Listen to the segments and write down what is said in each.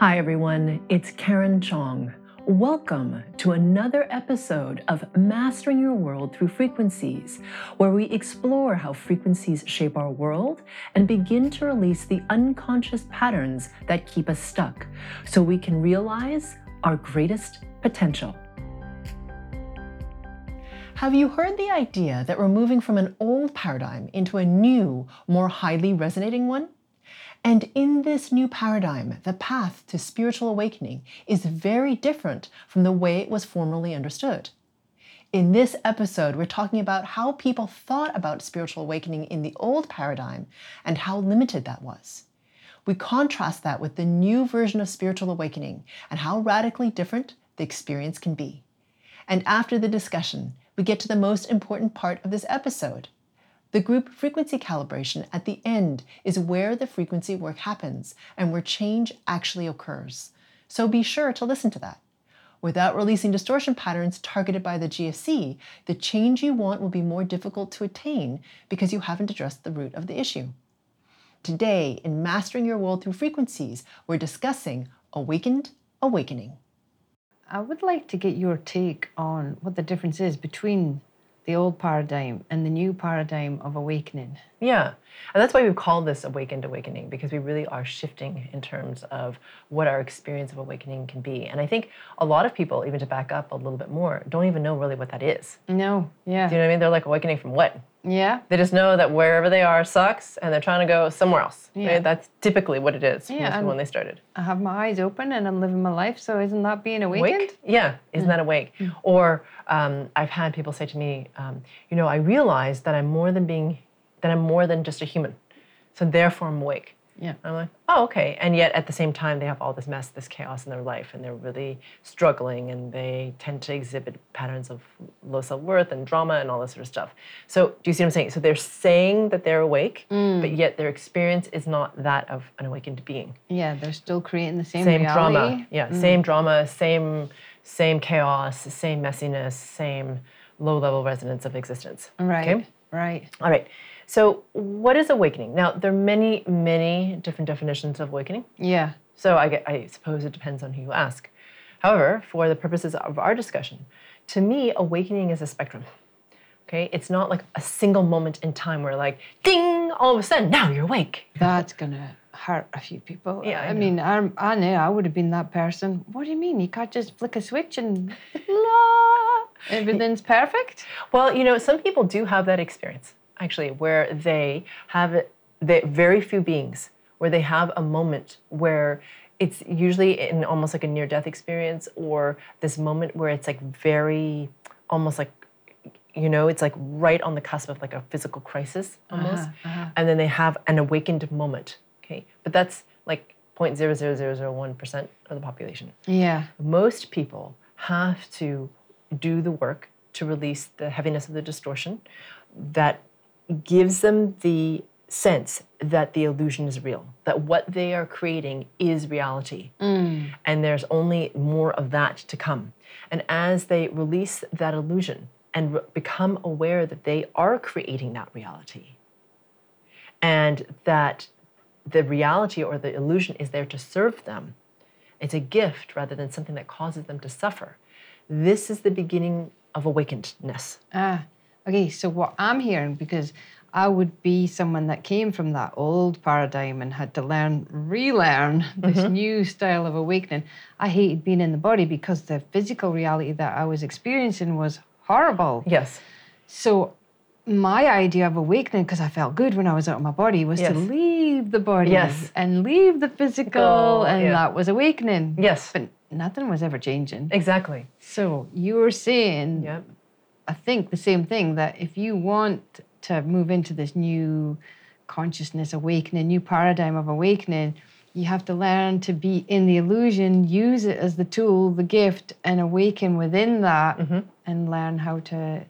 Hi, everyone. It's Karen Chong. Welcome to another episode of Mastering Your World Through Frequencies, where we explore how frequencies shape our world and begin to release the unconscious patterns that keep us stuck so we can realize our greatest potential. Have you heard the idea that we're moving from an old paradigm into a new, more highly resonating one? And in this new paradigm, the path to spiritual awakening is very different from the way it was formerly understood. In this episode, we're talking about how people thought about spiritual awakening in the old paradigm and how limited that was. We contrast that with the new version of spiritual awakening and how radically different the experience can be. And after the discussion, we get to the most important part of this episode the group frequency calibration at the end is where the frequency work happens and where change actually occurs. So be sure to listen to that. Without releasing distortion patterns targeted by the GFC, the change you want will be more difficult to attain because you haven't addressed the root of the issue. Today, in Mastering Your World Through Frequencies, we're discussing Awakened Awakening. I would like to get your take on what the difference is between the old paradigm and the new paradigm of awakening. Yeah. And that's why we've called this Awakened Awakening, because we really are shifting in terms of what our experience of awakening can be. And I think a lot of people, even to back up a little bit more, don't even know really what that is. No, yeah. Do you know what I mean? They're like awakening from what? Yeah. They just know that wherever they are sucks and they're trying to go somewhere else. Yeah. Right? That's typically what it is Yeah, when they started. I have my eyes open and I'm living my life, so isn't that being awakened? Awake? Yeah, isn't that awake? Or um, I've had people say to me, um, you know, I realize that I'm more than being, that I'm more than just a human. So therefore I'm awake. Yeah. I'm like, oh, okay. And yet at the same time, they have all this mess, this chaos in their life, and they're really struggling, and they tend to exhibit patterns of low self worth and drama and all this sort of stuff. So, do you see what I'm saying? So, they're saying that they're awake, mm. but yet their experience is not that of an awakened being. Yeah, they're still creating the same, Same reality. drama. Yeah, mm. same drama, same, same chaos, same messiness, same low level resonance of existence. Right. Okay? Right. All right. So, what is awakening? Now, there are many, many different definitions of awakening. Yeah. So, I, get, I suppose it depends on who you ask. However, for the purposes of our discussion, to me, awakening is a spectrum. Okay, it's not like a single moment in time where, like, ding, all of a sudden, now you're awake. That's gonna hurt a few people. Yeah, I I, mean, I, I know I would have been that person. What do you mean? You can't just flick a switch and la, everything's perfect? Well, you know, some people do have that experience actually, where they have the very few beings where they have a moment where it's usually in almost like a near death experience or this moment where it's like very almost like you know it's like right on the cusp of like a physical crisis uh-huh, almost. Uh-huh. and then they have an awakened moment okay? But that's like 0.00001% of the population. Yeah. most people have to do the work to release the heaviness of the distortion that gives them the sense that the illusion is real, that what they are creating is reality. And there's only more of that to come. And as they release that illusion and re- become aware that they are creating that reality, and that the reality or the illusion is there to serve them, it's a gift rather than something that causes them to suffer. This is the beginning of awakenedness. Ah, okay. So what I'm hearing, because I would be someone that came from that old paradigm and had to learn, relearn this Mm-hmm. new style of awakening. I hated being in the body because the physical reality that I was experiencing was horrible. Yes. So my idea of awakening, because I felt good when I was out of my body, was Yes. to leave the body Yes. and leave the physical, Go, and yeah. that was awakening. Yes. But nothing was ever changing. Exactly. So you were saying Yep. I think the same thing that if you want to move into this new consciousness awakening, new paradigm of awakening, you have to learn to be in the illusion, use it as the tool, the gift, and awaken within that mm-hmm. and learn how to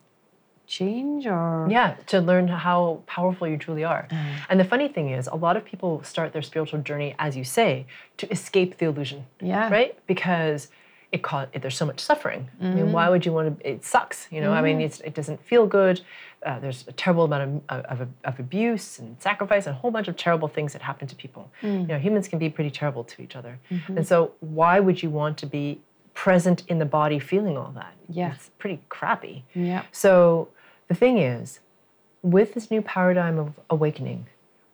change or Yeah, to learn how powerful you truly are. Uh. And the funny thing is, a lot of people start their spiritual journey, as you say, to escape the illusion. Yeah. Right? Because it cause there's so much suffering. I mean, why mm. would you want to? It sucks, you know. I mean, mm. it's, it doesn't feel good. Uh, there's a terrible amount of, of, of abuse and sacrifice and a whole bunch of terrible things that happen to people. Mm. You know, humans can be pretty terrible to each other, mm-hmm. and so why would you want to be present in the body feeling all that? Yeah. it's pretty crappy. Yeah. So the thing is, with this new paradigm of awakening,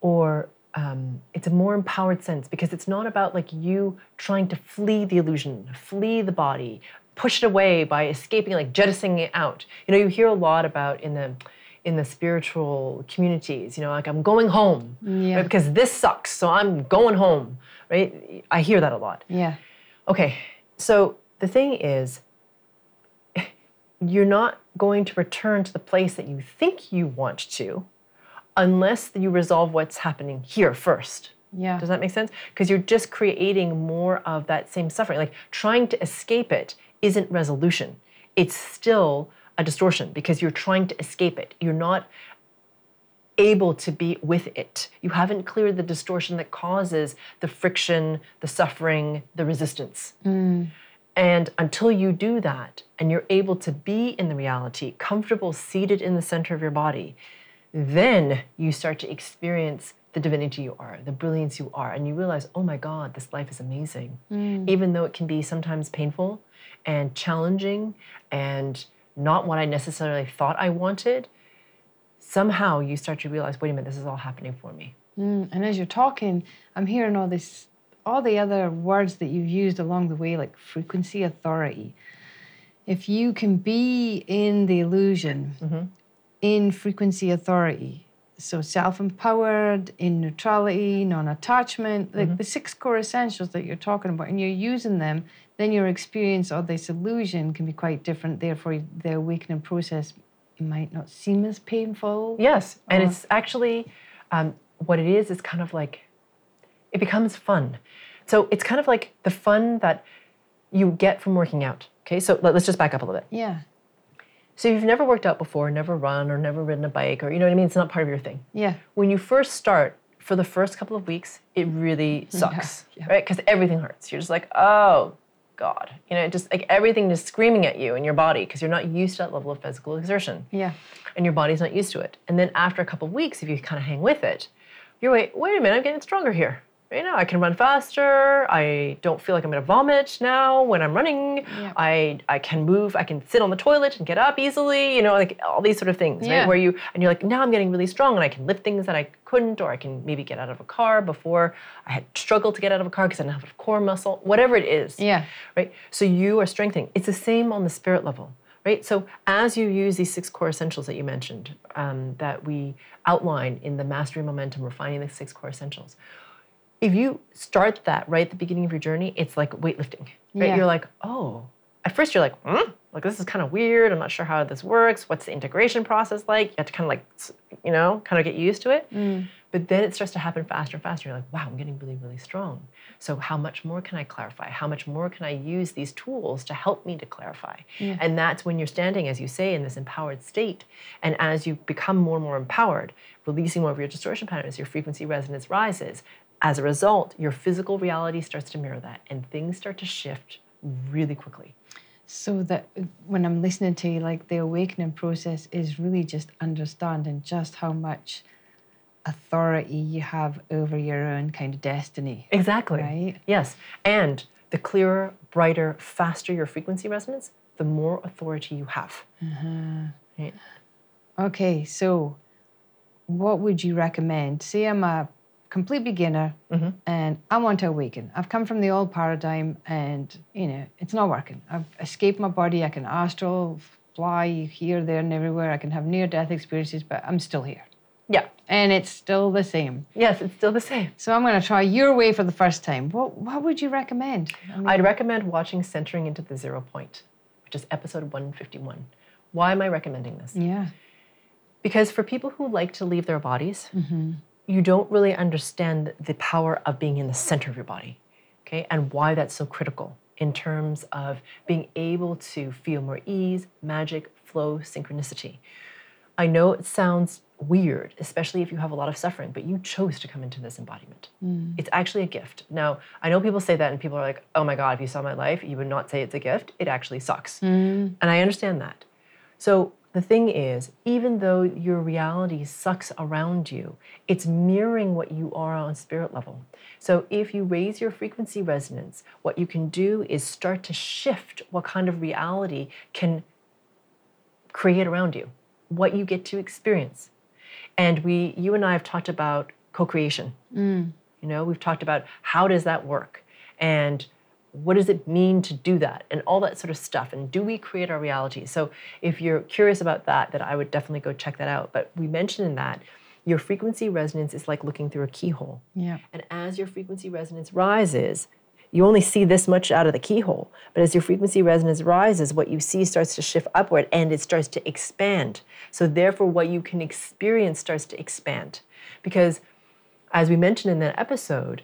or um, it's a more empowered sense because it's not about like you trying to flee the illusion, flee the body, push it away by escaping, like jettisoning it out. You know, you hear a lot about in the in the spiritual communities. You know, like I'm going home Yeah. right, because this sucks, so I'm going home. Right? I hear that a lot. Yeah. Okay, so the thing is, you're not going to return to the place that you think you want to unless you resolve what's happening here first. Yeah. Does that make sense? Because you're just creating more of that same suffering. Like trying to escape it isn't resolution, it's still a distortion because you're trying to escape it. You're not able to be with it. You haven't cleared the distortion that causes the friction, the suffering, the resistance. Mm. And until you do that and you're able to be in the reality, comfortable, seated in the center of your body, then you start to experience the divinity you are, the brilliance you are, and you realize, oh my God, this life is amazing. Even though it can be sometimes painful and challenging and not what I necessarily thought I wanted, somehow you start to realize, wait a minute, this is all happening for me. Mm, and as you're talking, I'm hearing all this, all the other words that you've used along the way, like frequency, authority. If you can be in the illusion, in frequency, authority, so self-empowered, in neutrality, non-attachment, like the six core essentials that you're talking about, and you're using them, then your experience of this illusion can be quite different. Therefore, the awakening process might not seem as painful. Yes, and it's actually um, what it is. Is kind of like it becomes fun. So it's kind of like the fun that you get from working out. Okay, so let, us just back up a little bit. Yeah. So you've never worked out before, never run or never ridden a bike, or you know what I mean. It's not part of your thing. Yeah. When you first start, for the first couple of weeks, it really sucks, yeah. right? Because everything hurts. You're just like, oh God, you know, it just like everything is screaming at you in your body because you're not used to that level of physical exertion Yeah. and your body's not used to it. And then after a couple of weeks, if you kind of hang with it, you're wait, wait a minute, I'm getting stronger here. You know, I can run faster. I don't feel like I'm gonna vomit now when I'm running. Yeah. I I can move. I can sit on the toilet and get up easily. You know, like all these sort of things, Yeah. right? Where you and you're like, now I'm getting really strong and I can lift things that I couldn't, or I can maybe get out of a car before I had struggled to get out of a car because I didn't have enough core muscle. Whatever it is, Yeah. right? So you are strengthening. It's the same on the spirit level, right? So as you use these six core essentials that you mentioned, um, that we outline in the Mastery Momentum, refining the six core essentials. If you start that right at the beginning of your journey, it's like weightlifting, right? Yeah. You're like, oh. At first, you're like, hmm, like this is kind of weird. I'm not sure how this works. What's the integration process like? You have to kind of like, you know, kind of get used to it. But then it starts to happen faster and faster. You're like, wow, I'm getting really, really strong. So how much more can I clarify? How much more can I use these tools to help me to clarify? And that's when you're standing, as you say, in this empowered state. And as you become more and more empowered, releasing more of your distortion patterns, your frequency resonance rises. As a result, your physical reality starts to mirror that, and things start to shift really quickly. So that when I'm listening to you, like the awakening process is really just understanding just how much authority you have over your own kind of destiny. Exactly. Right. Yes. And the clearer, brighter, faster your frequency resonance, the more authority you have. Uh-huh. Right? Okay, so what would you recommend? Say I'm a complete beginner mm-hmm. and I want to awaken. I've come from the old paradigm and, you know, it's not working. I've escaped my body. I can astral fly here, there, and everywhere. I can have near death experiences, but I'm still here. Yeah. And it's still the same. Yes, it's still the same. So I'm going to try your way for the first time. What, what would you recommend? I mean, I'd recommend watching Centering into the Zero Point, which is episode 151. Why am I recommending this? yeah. Because for people who like to leave their bodies, mm-hmm. You don't really understand the power of being in the center of your body, okay, and why that's so critical in terms of being able to feel more ease, magic, flow, synchronicity. I know it sounds weird, especially if you have a lot of suffering, but you chose to come into this embodiment. Mm. It's actually a gift. Now, I know people say that and people are like, oh my God, if you saw my life, you would not say it's a gift. It actually sucks. Mm. And I understand that. So the thing is, even though your reality sucks around you, it's mirroring what you are on spirit level. So if you raise your frequency resonance, what you can do is start to shift what kind of reality can create around you, what you get to experience. And we, you and I have talked about co-creation. Mm. You know, we've talked about how does that work and what does it mean to do that? And all that sort of stuff. And do we create our reality? So if you're curious about that then i would definitely go check that out. But we mentioned in that your frequency resonance is like looking through a keyhole. Yeah. and as your frequency resonance rises you only see this much out of the keyhole. But as your frequency resonance rises what you see starts to shift upward and it starts to expand. So therefore what you can experience starts to expand. Because as we mentioned in that episode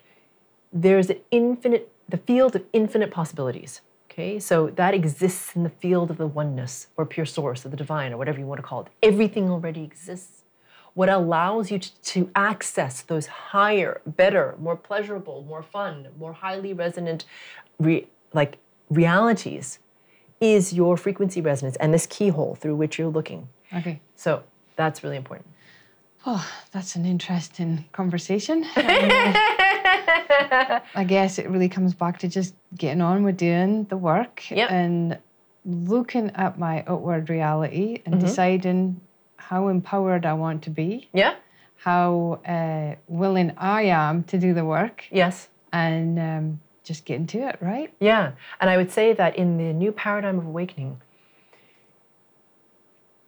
there's an infinite the field of infinite possibilities okay? So that exists in the field of the oneness or pure source or the divine or whatever you want to call it. Everything already exists. What allows you to, to access those higher better more pleasurable more fun more highly resonant re, like realities is your frequency resonance and this keyhole through which you're looking. Okay. so that's really important. Oh, that's an interesting conversation. I guess it really comes back to just getting on with doing the work Yep. and looking at my outward reality and deciding how empowered I want to be, yeah how uh, willing I am to do the work, yes and um, just getting to it, right? Yeah. And I would say that in the new paradigm of awakening,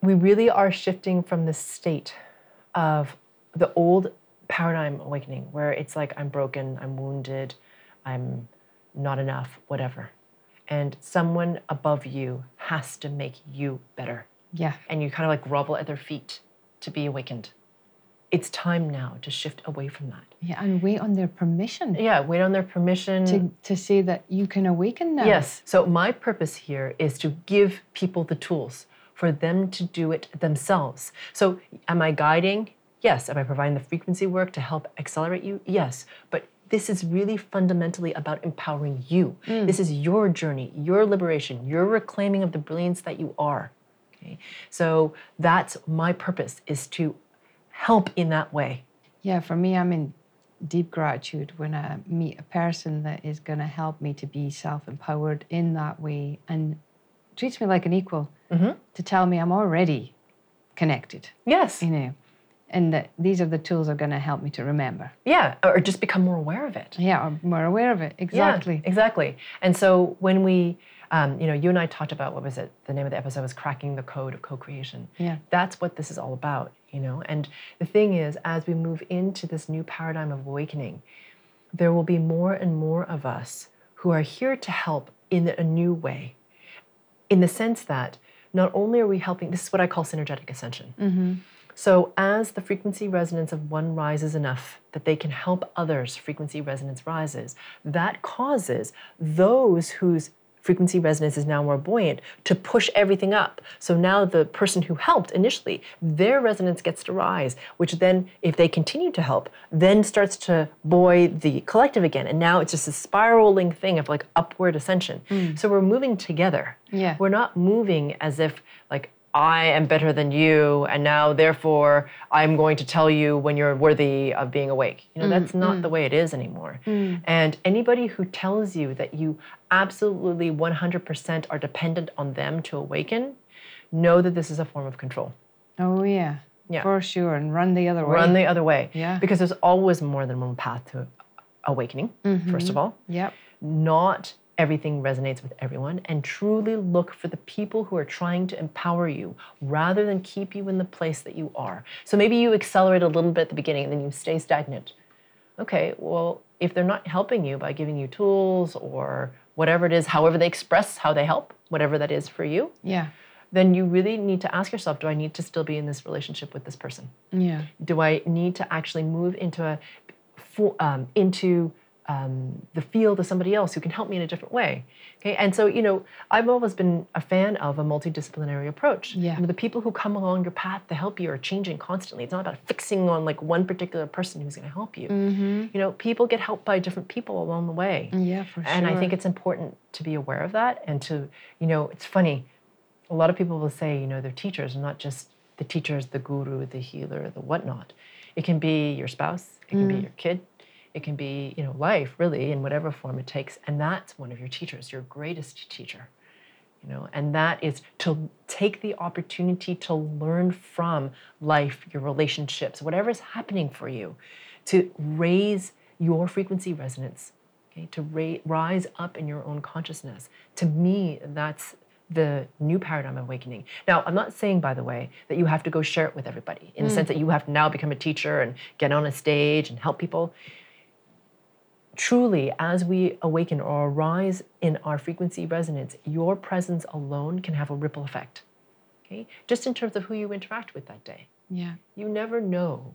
we really are shifting from the state of the old paradigm awakening, where it's like, I'm broken, I'm wounded, I'm not enough, whatever. And someone above you has to make you better. Yeah. And you kind of like grovel at their feet to be awakened. It's time now to shift away from that. Yeah, and wait on their permission Yeah, wait on their permission. to, to say that you can awaken now. Yes. So my purpose here is to give people the tools for them to do it themselves. So am I guiding? Yes. Am I providing the frequency work to help accelerate you? Yes. But this is really fundamentally about empowering you. Mm. This is your journey, your liberation, your reclaiming of the brilliance that you are. Okay. So that's my purpose is to help in that way. Yeah, for me, I'm in deep gratitude when I meet a person that is going to help me to be self empowered in that way and treats me like an equal mm-hmm. to tell me I'm already connected, Yes. you know, and that these are the tools that are going to help me to remember. Yeah. Or just become more aware of it. Yeah, I'm more aware of it. Exactly. Yeah, exactly. And so when we, um, you know, you and I talked about what was it? The name of the episode was cracking the code of co-creation. Yeah. That's what this is all about, you know. And the thing is, as we move into this new paradigm of awakening, there will be more and more of us who are here to help in a new way, in the sense that not only are we helping, this is what I call synergetic ascension. So, as the frequency resonance of one rises enough that they can help others' frequency resonance rises, that causes those whose frequency resonance is now more buoyant to push everything up. So now the person who helped initially, their resonance gets to rise, which then, if they continue to help, then starts to buoy the collective again. And now it's just a spiraling thing of like upward ascension. Hmm. So we're moving together. Yeah. We're not moving as if like I am better than you, and now therefore I'm going to tell you when you're worthy of being awake. You know, mm, that's not mm. the way it is anymore. Mm. And anybody who tells you that you absolutely 100% are dependent on them to awaken, know that this is a form of control. Oh, yeah. Yeah. For sure. And run the other way. Run the other way. Yeah. Because there's always more than one path to awakening, mm-hmm. first of all Yep. not everything resonates with everyone and truly look for the people who are trying to empower you rather than keep you in the place that you are. So maybe you accelerate a little bit at the beginning and then you stay stagnant. Okay, well, if they're not helping you by giving you tools or whatever it is, however they express how they help, whatever that is for you, Yeah. then you really need to ask yourself do I need to still be in this relationship with this person? Yeah. do I need to actually move into a um, into um, the field of somebody else who can help me in a different way. Okay, and so you know, I've always been a fan of a multidisciplinary approach. Yeah. You know, the people who come along your path to help you are changing constantly. It's not about fixing on like one particular person who's going to help you. Mm-hmm. You know, people get helped by different people along the way. Yeah, for sure. And I think it's important to be aware of that and to, you know, it's funny. A lot of people will say, you know, they're teachers, and not just the teachers, the guru, the healer, the whatnot. It can be your spouse, it can be your kid, it can be, you know, life really in whatever form it takes. And that's one of your teachers, your greatest teacher. You know, and that is to take the opportunity to learn from life, your relationships, whatever is happening for you, to raise your frequency resonance okay, to ra- rise up in your own consciousness. To me, that's the new paradigm awakening. Now, I'm not saying, by the way, that you have to go share it with everybody in the mm. sense that you have to now become a teacher and get on a stage and help people. Truly, as we awaken or arise in our frequency resonance, your presence alone can have a ripple effect. Okay? Just in terms of who you interact with that day. yeah. You never know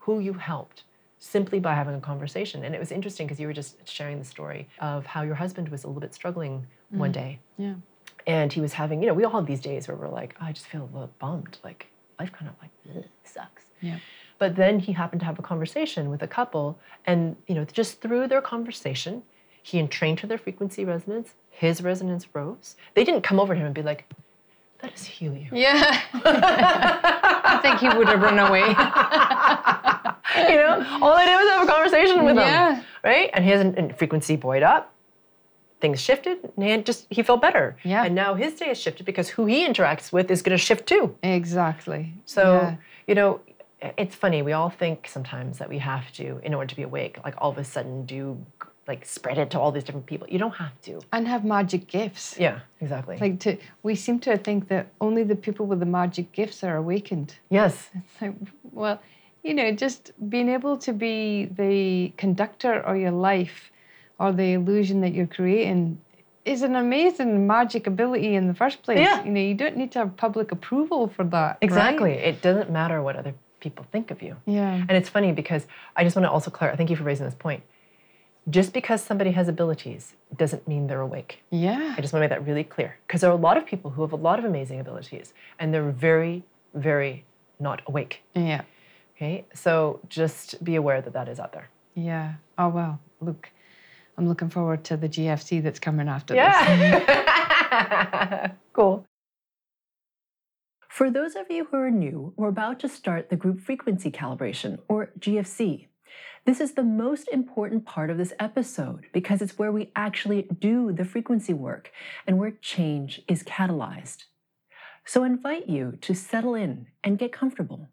who you helped simply by having a conversation. And it was interesting because you were just sharing the story of how your husband was a little bit struggling one mm. day. Yeah. And he was having, you know, we all have these days where we're like, oh, I just feel a little bummed. Like life kind of like sucks. Yeah. But then he happened to have a conversation with a couple, and you know, just through their conversation, he entrained to their frequency resonance. His resonance rose. They didn't come over to him and be like, "That is us heal you." Yeah. I think he would have run away. you know, all I did was have a conversation with Yeah. him, right? And his and frequency buoyed up. Things shifted, and he just he felt better. Yeah. And now his day has shifted because who he interacts with is going to shift too. exactly. So Yeah. you know, it's funny. We all think sometimes that we have to, in order to be awake, like all of a sudden do like spread it to all these different people. You don't have to. and have magic gifts. Yeah, exactly. Like to, we seem to think that only the people with the magic gifts are awakened. yes, It's like, well, you know, just being able to be the conductor of your life or the illusion that you're creating is an amazing magic ability in the first place. Yeah. You know, you don't need to have public approval for that. right? exactly. It doesn't matter what other people think of you. Yeah. And it's funny because I just want to also clarify. Thank you for raising this point. Just because somebody has abilities doesn't mean they're awake. Yeah. I just want to make that really clear because there are a lot of people who have a lot of amazing abilities and they're very, very not awake. Yeah. Okay, so just be aware that that is out there. Yeah. Oh well. Look, I'm looking forward to the GFC that's coming after this. Yeah. cool. For those of you who are new, we're about to start the group frequency calibration, or GFC. This is the most important part of this episode because it's where we actually do the frequency work and where change is catalyzed. So I invite you to settle in and get comfortable.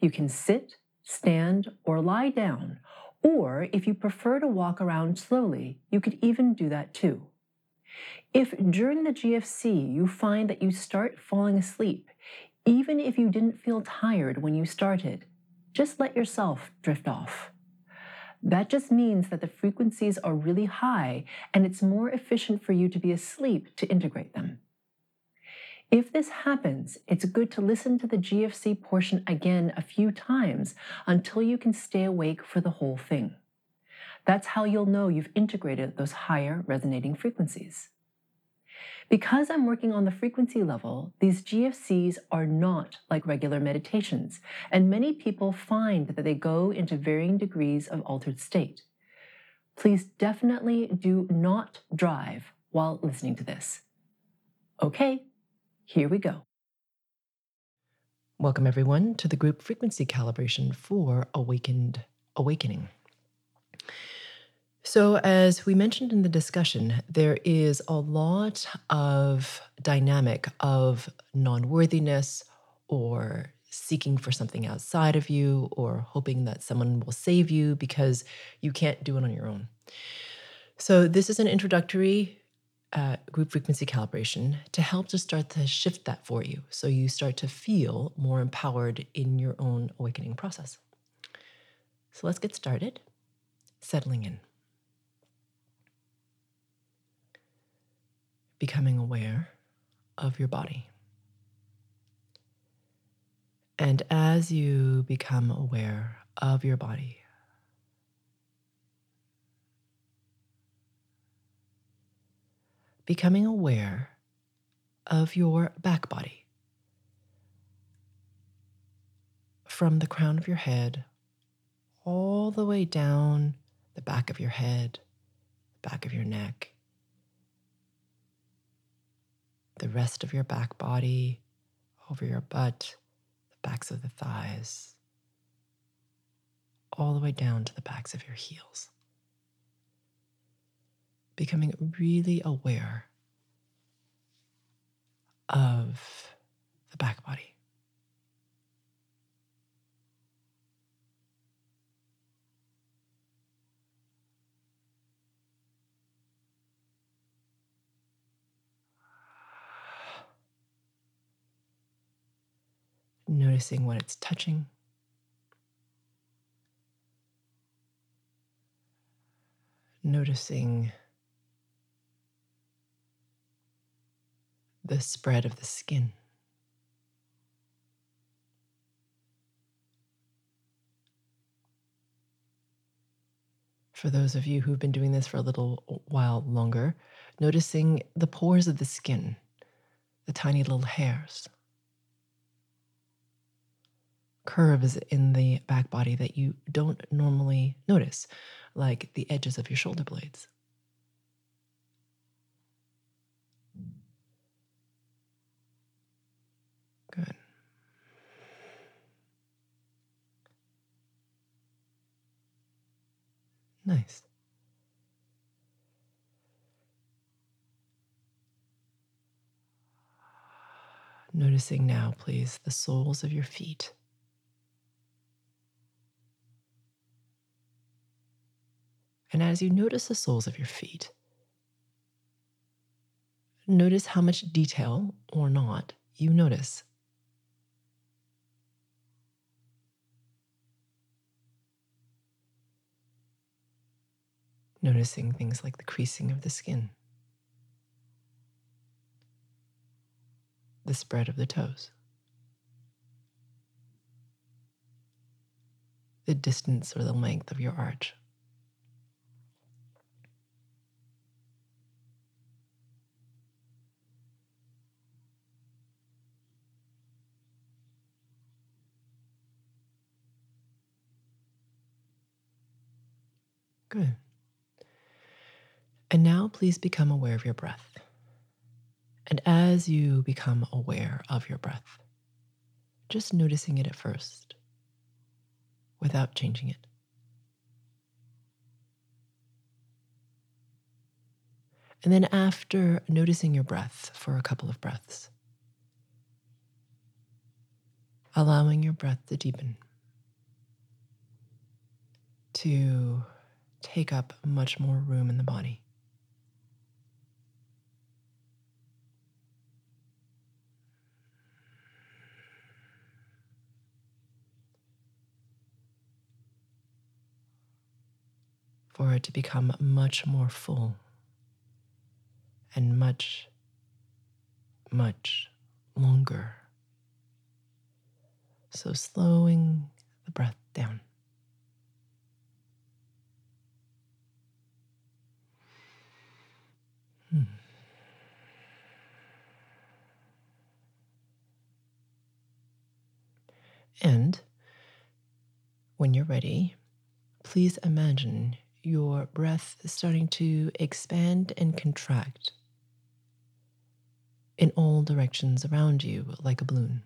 You can sit, stand, or lie down, or if you prefer to walk around slowly, you could even do that too. If during the GFC you find that you start falling asleep, even if you didn't feel tired when you started, just let yourself drift off. That just means that the frequencies are really high and it's more efficient for you to be asleep to integrate them. If this happens, it's good to listen to the GFC portion again a few times until you can stay awake for the whole thing. That's how you'll know you've integrated those higher resonating frequencies. Because I'm working on the frequency level, these GFCs are not like regular meditations, and many people find that they go into varying degrees of altered state. Please definitely do not drive while listening to this. Okay, here we go. Welcome, everyone, to the group frequency calibration for Awakened Awakening. So, as we mentioned in the discussion, there is a lot of dynamic of non worthiness or seeking for something outside of you or hoping that someone will save you because you can't do it on your own. So, this is an introductory uh, group frequency calibration to help to start to shift that for you so you start to feel more empowered in your own awakening process. So, let's get started settling in. becoming aware of your body. And as you become aware of your body, becoming aware of your back body from the crown of your head all the way down the back of your head, the back of your neck, the rest of your back body, over your butt, the backs of the thighs, all the way down to the backs of your heels. Becoming really aware of the back body. Noticing what it's touching. Noticing the spread of the skin. For those of you who've been doing this for a little while longer, noticing the pores of the skin, the tiny little hairs, curves in the back body that you don't normally notice, like the edges of your shoulder blades. Good. Nice. Noticing now, please, the soles of your feet. And as you notice the soles of your feet, notice how much detail or not you notice. Noticing things like the creasing of the skin, the spread of the toes, the distance or the length of your arch. Good. And now please become aware of your breath. And as you become aware of your breath, just noticing it at first without changing it. And then, after noticing your breath for a couple of breaths, allowing your breath to deepen, to take up much more room in the body. For it to become much more full and much, much longer. So, slowing the breath down. Hmm. And when you're ready, please imagine your breath starting to expand and contract in all directions around you, like a balloon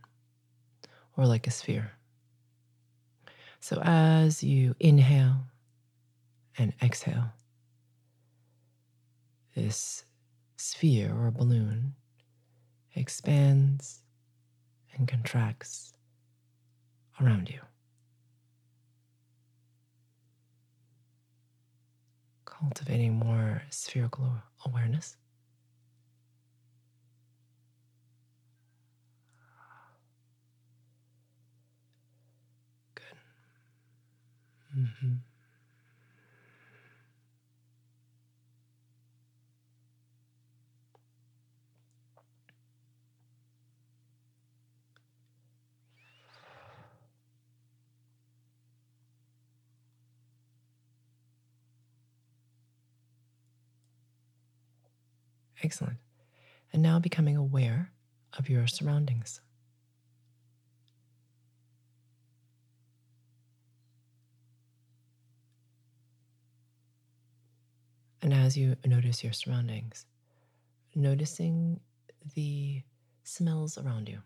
or like a sphere. So as you inhale and exhale, this sphere or balloon expands and contracts around you. Cultivating more spherical awareness. Good. Mm-hmm. Excellent. And now becoming aware of your surroundings. And as you notice your surroundings, noticing the smells around you.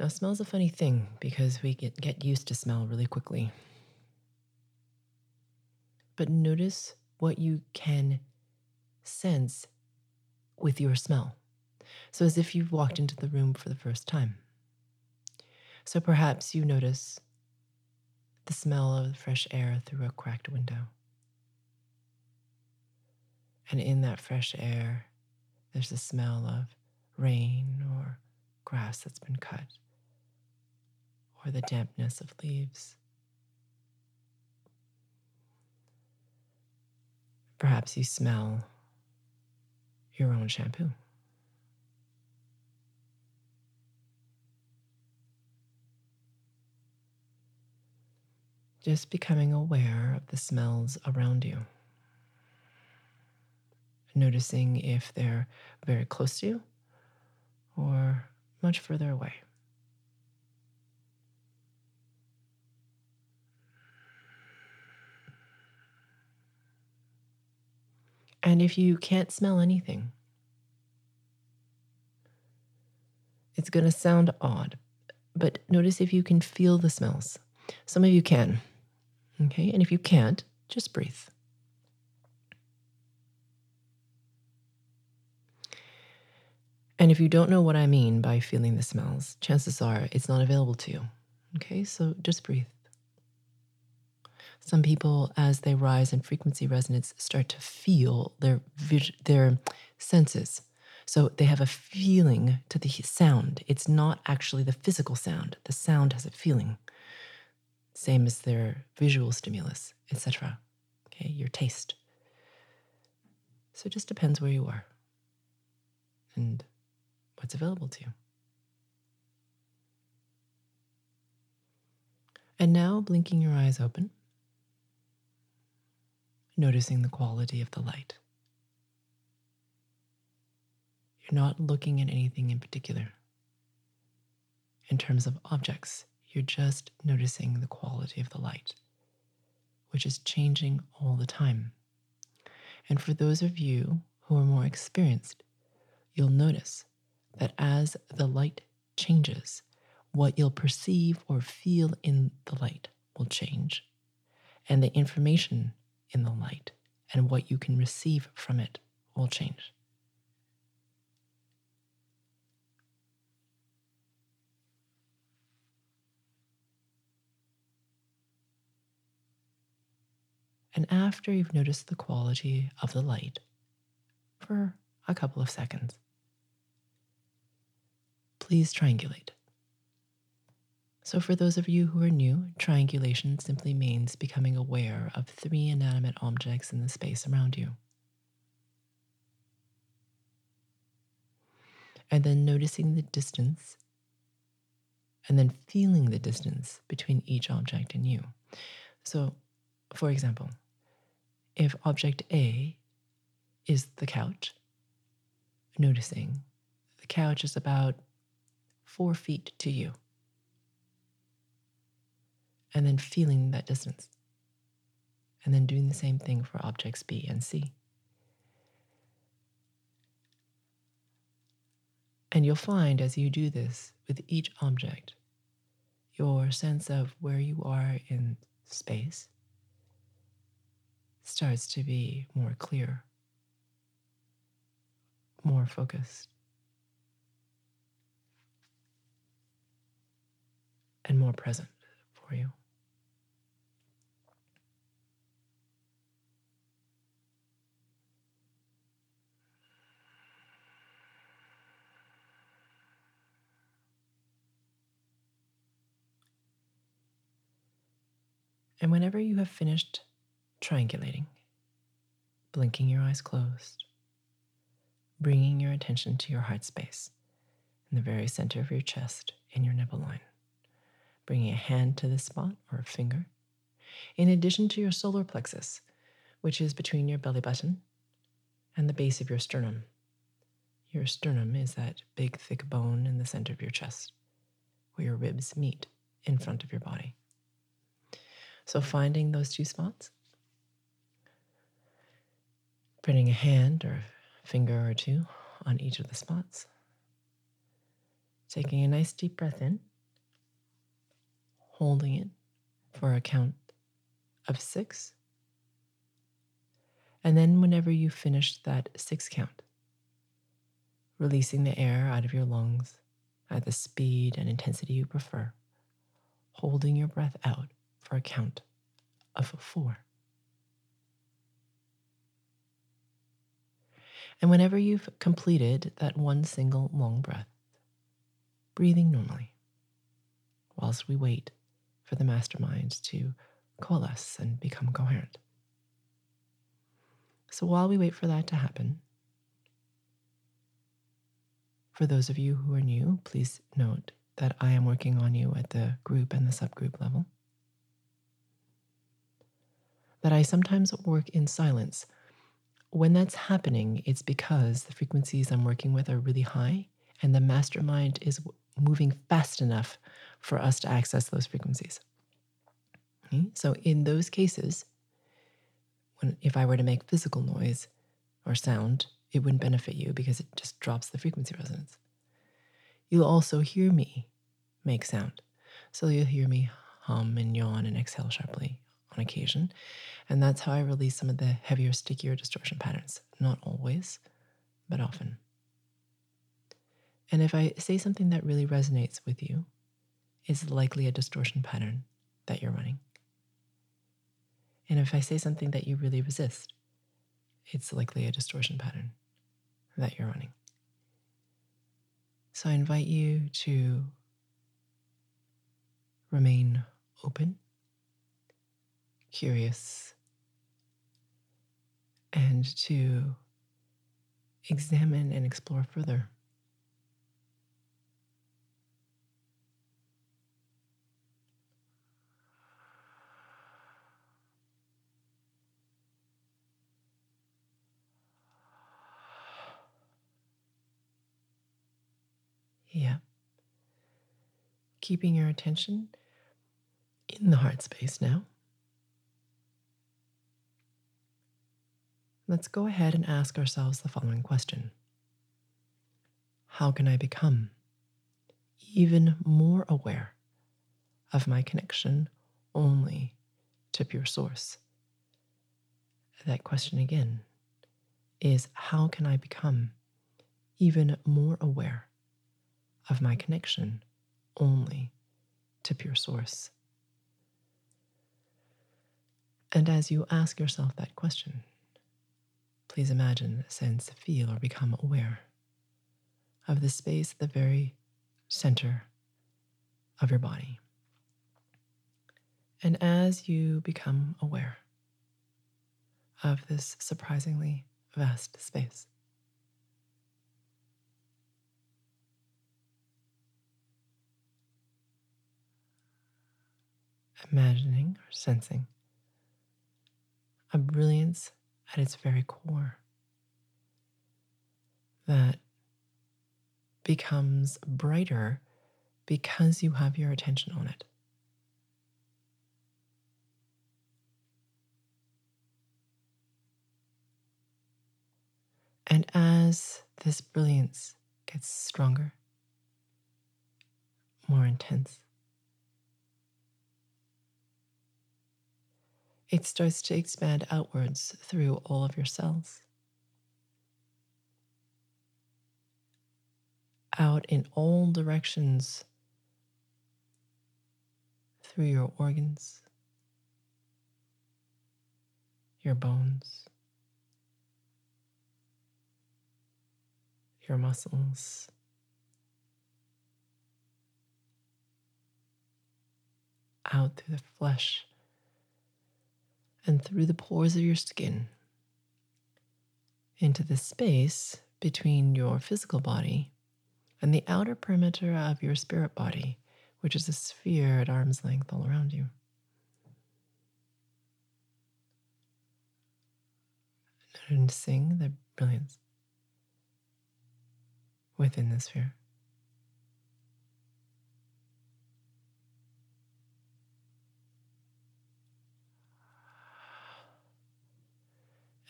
Now, smell's a funny thing because we get, get used to smell really quickly. But notice what you can sense with your smell. So, as if you've walked into the room for the first time. So, perhaps you notice the smell of the fresh air through a cracked window. And in that fresh air, there's the smell of rain or grass that's been cut, or the dampness of leaves. Perhaps you smell your own shampoo. Just becoming aware of the smells around you. Noticing if they're very close to you or much further away. And if you can't smell anything, it's going to sound odd, but notice if you can feel the smells. Some of you can. Okay. And if you can't, just breathe. And if you don't know what I mean by feeling the smells, chances are it's not available to you. Okay. So just breathe. Some people, as they rise in frequency resonance, start to feel their their senses. So they have a feeling to the sound. It's not actually the physical sound. The sound has a feeling. Same as their visual stimulus, etc. Okay, your taste. So it just depends where you are and what's available to you. And now, blinking your eyes open, noticing the quality of the light. You're not looking at anything in particular. In terms of objects, you're just noticing the quality of the light, which is changing all the time. And for those of you who are more experienced, you'll notice that as the light changes, what you'll perceive or feel in the light will change, and the information in the light and what you can receive from it will change. And after you've noticed the quality of the light for a couple of seconds, please triangulate. So, for those of you who are new, triangulation simply means becoming aware of three inanimate objects in the space around you. And then noticing the distance, and then feeling the distance between each object and you. So, for example, if object A is the couch, noticing the couch is about four feet to you and then feeling that distance. And then doing the same thing for objects B and C. And you'll find as you do this with each object, your sense of where you are in space starts to be more clear, more focused, and more present for you. And whenever you have finished triangulating, blinking your eyes closed, bringing your attention to your heart space in the very center of your chest in your nipple line, bringing a hand to this spot or a finger, in addition to your solar plexus, which is between your belly button and the base of your sternum. Your sternum is that big, thick bone in the center of your chest where your ribs meet in front of your body. So, finding those two spots, putting a hand or a finger or two on each of the spots, taking a nice deep breath in, holding it for a count of six. And then, whenever you finish that six count, releasing the air out of your lungs at the speed and intensity you prefer, holding your breath out for a count of four. And whenever you've completed that one single long breath, breathing normally, whilst we wait for the mastermind to coalesce and become coherent. So while we wait for that to happen, for those of you who are new, please note that I am working on you at the group and the subgroup level. That I sometimes work in silence. When that's happening, it's because the frequencies I'm working with are really high and the mastermind is moving fast enough for us to access those frequencies. Okay? So, in those cases, when, if I were to make physical noise or sound, it wouldn't benefit you because it just drops the frequency resonance. You'll also hear me make sound. So you'll hear me hum and yawn and exhale sharply on occasion. And that's how I release some of the heavier, stickier distortion patterns. Not always, but often. And if I say something that really resonates with you, it's likely a distortion pattern that you're running. And if I say something that you really resist, it's likely a distortion pattern that you're running. So I invite you to remain open, curious, and to examine and explore further. Yeah. Keeping your attention in the heart space now. Let's go ahead and ask ourselves the following question How can I become even more aware of my connection only to pure source? That question again is How can I become even more aware of my connection only to pure source. And as you ask yourself that question, please imagine, sense, feel, or become aware of the space at the very center of your body. And as you become aware of this surprisingly vast space, imagining or sensing a brilliance at its very core that becomes brighter because you have your attention on it. And as this brilliance gets stronger, more intense, it starts to expand outwards through all of your cells. Out in all directions through your organs, your bones, your muscles. Out through the flesh and through the pores of your skin into the space between your physical body and the outer perimeter of your spirit body, which is a sphere at arm's length all around you. Noticing the brilliance within the sphere.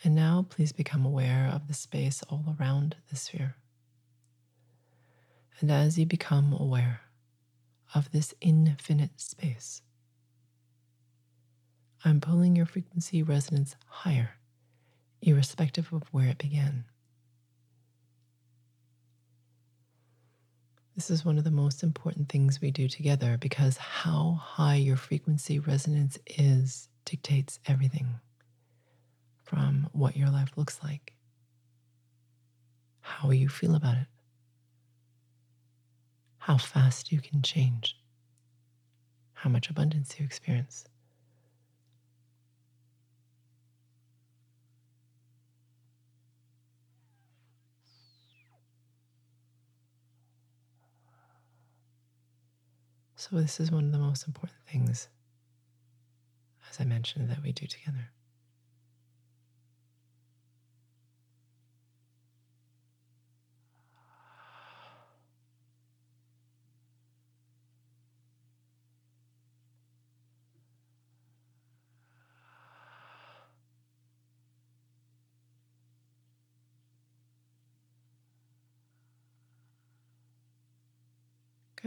And now please become aware of the space all around the sphere. And as you become aware of this infinite space, I'm pulling your frequency resonance higher, irrespective of where it began. This is one of the most important things we do together because how high your frequency resonance is dictates everything from what your life looks like, how you feel about it, how fast you can change, how much abundance you experience. So, this is one of the most important things, as I mentioned, that we do together.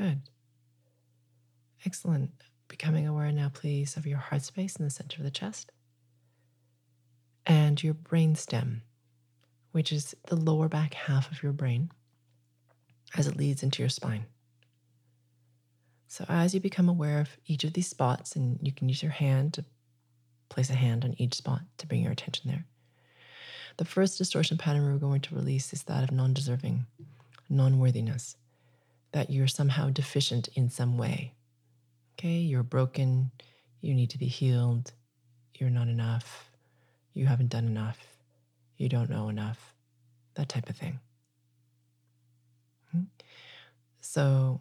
Good. Excellent. Becoming aware now, please, of your heart space in the center of the chest and your brain stem, which is the lower back half of your brain as it leads into your spine. So, as you become aware of each of these spots, and you can use your hand to place a hand on each spot to bring your attention there. The first distortion pattern we're going to release is that of non deserving, non worthiness, that you're somehow deficient in some way. Okay, you're broken, you need to be healed, you're not enough, you haven't done enough, you don't know enough, that type of thing. Hmm? So,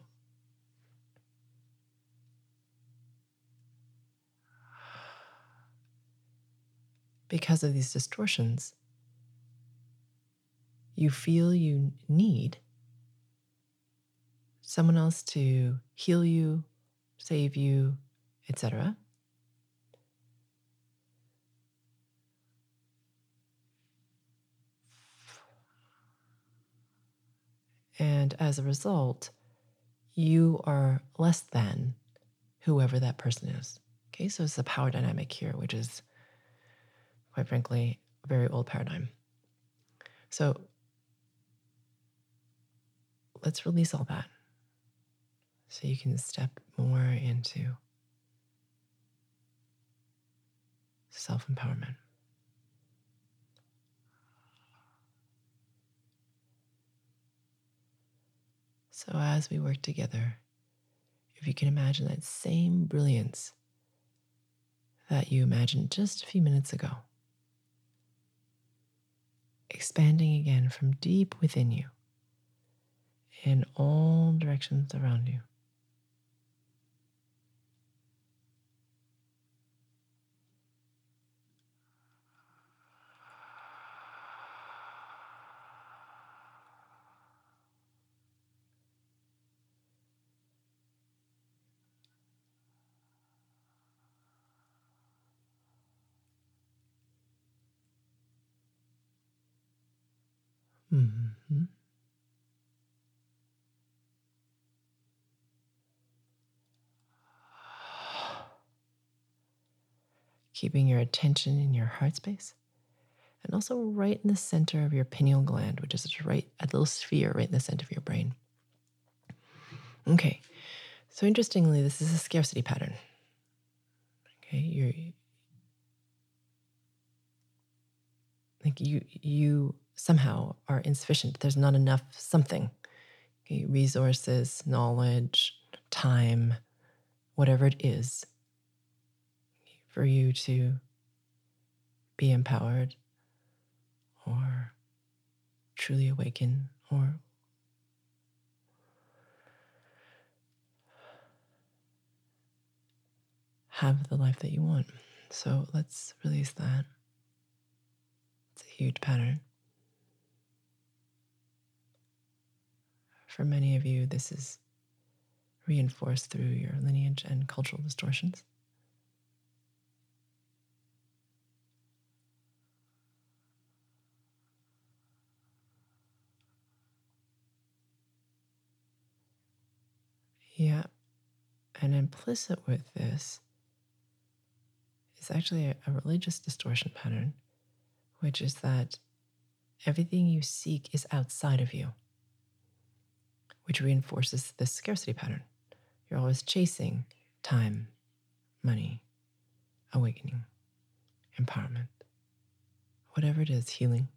because of these distortions, you feel you need someone else to heal you, save you, etc. And as a result, you are less than whoever that person is. Okay, so it's a power dynamic here, which is, quite frankly, a very old paradigm. So let's release all that so you can step more into self empowerment. So, as we work together, if you can imagine that same brilliance that you imagined just a few minutes ago, expanding again from deep within you in all directions around you. Mm-hmm. Keeping your attention in your heart space and also right in the center of your pineal gland, which is right a little sphere right in the center of your brain. Okay, so interestingly, this is a scarcity pattern. Okay, you're like you you somehow are insufficient. There's not enough something okay, resources, knowledge, time, whatever it is, for you to be empowered or truly awaken or have the life that you want. So let's release that. It's a huge pattern. For many of you, this is reinforced through your lineage and cultural distortions. Yeah. And implicit with this is actually a, a religious distortion pattern, which is that everything you seek is outside of you, which reinforces this scarcity pattern. You're always chasing time, money, awakening, empowerment, whatever it is, healing.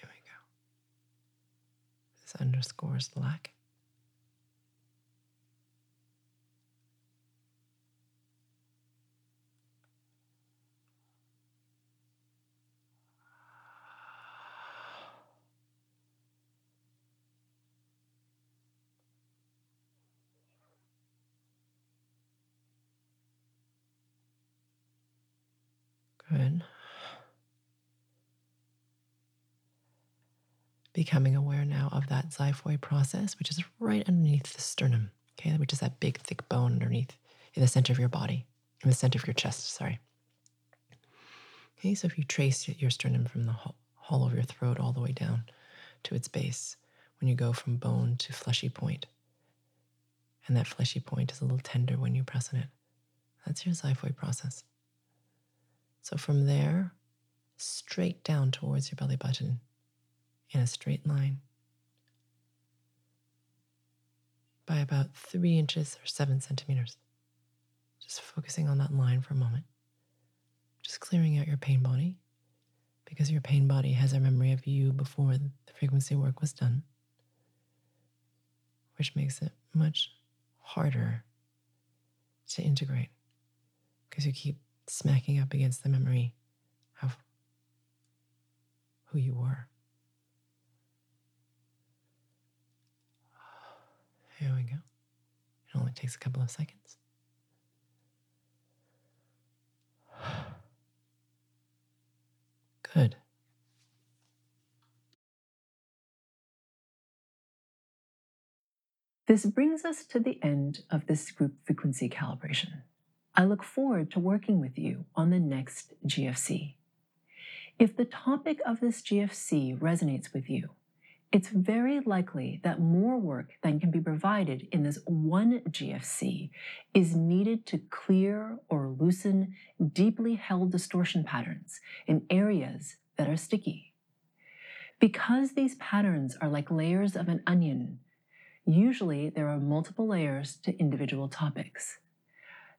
Here we go. This underscores lack. Good. Becoming aware now of that xiphoid process, which is right underneath the sternum, okay, which is that big, thick bone underneath in the center of your body, in the center of your chest, sorry. Okay, so if you trace your sternum from the hollow of your throat all the way down to its base, when you go from bone to fleshy point, and that fleshy point is a little tender when you press on it, that's your xiphoid process. So from there, straight down towards your belly button in a straight line by about three inches or seven centimeters. Just focusing on that line for a moment. Just clearing out your pain body because your pain body has a memory of you before the frequency work was done, which makes it much harder to integrate because you keep smacking up against the memory of who you were. Here we go. It only takes a couple of seconds. Good. This brings us to the end of this group frequency calibration. I look forward to working with you on the next GFC. If the topic of this GFC resonates with you, it's very likely that more work than can be provided in this one GFC is needed to clear or loosen deeply held distortion patterns in areas that are sticky. Because these patterns are like layers of an onion, usually there are multiple layers to individual topics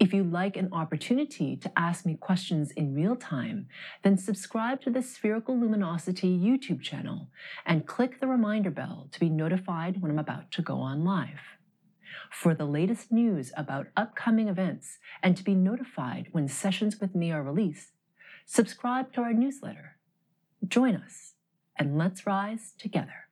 If you'd like an opportunity to ask me questions in real time, then subscribe to the Spherical Luminosity YouTube channel and click the reminder bell to be notified when I'm about to go on live. For the latest news about upcoming events and to be notified when sessions with me are released, subscribe to our newsletter. Join us and let's rise together.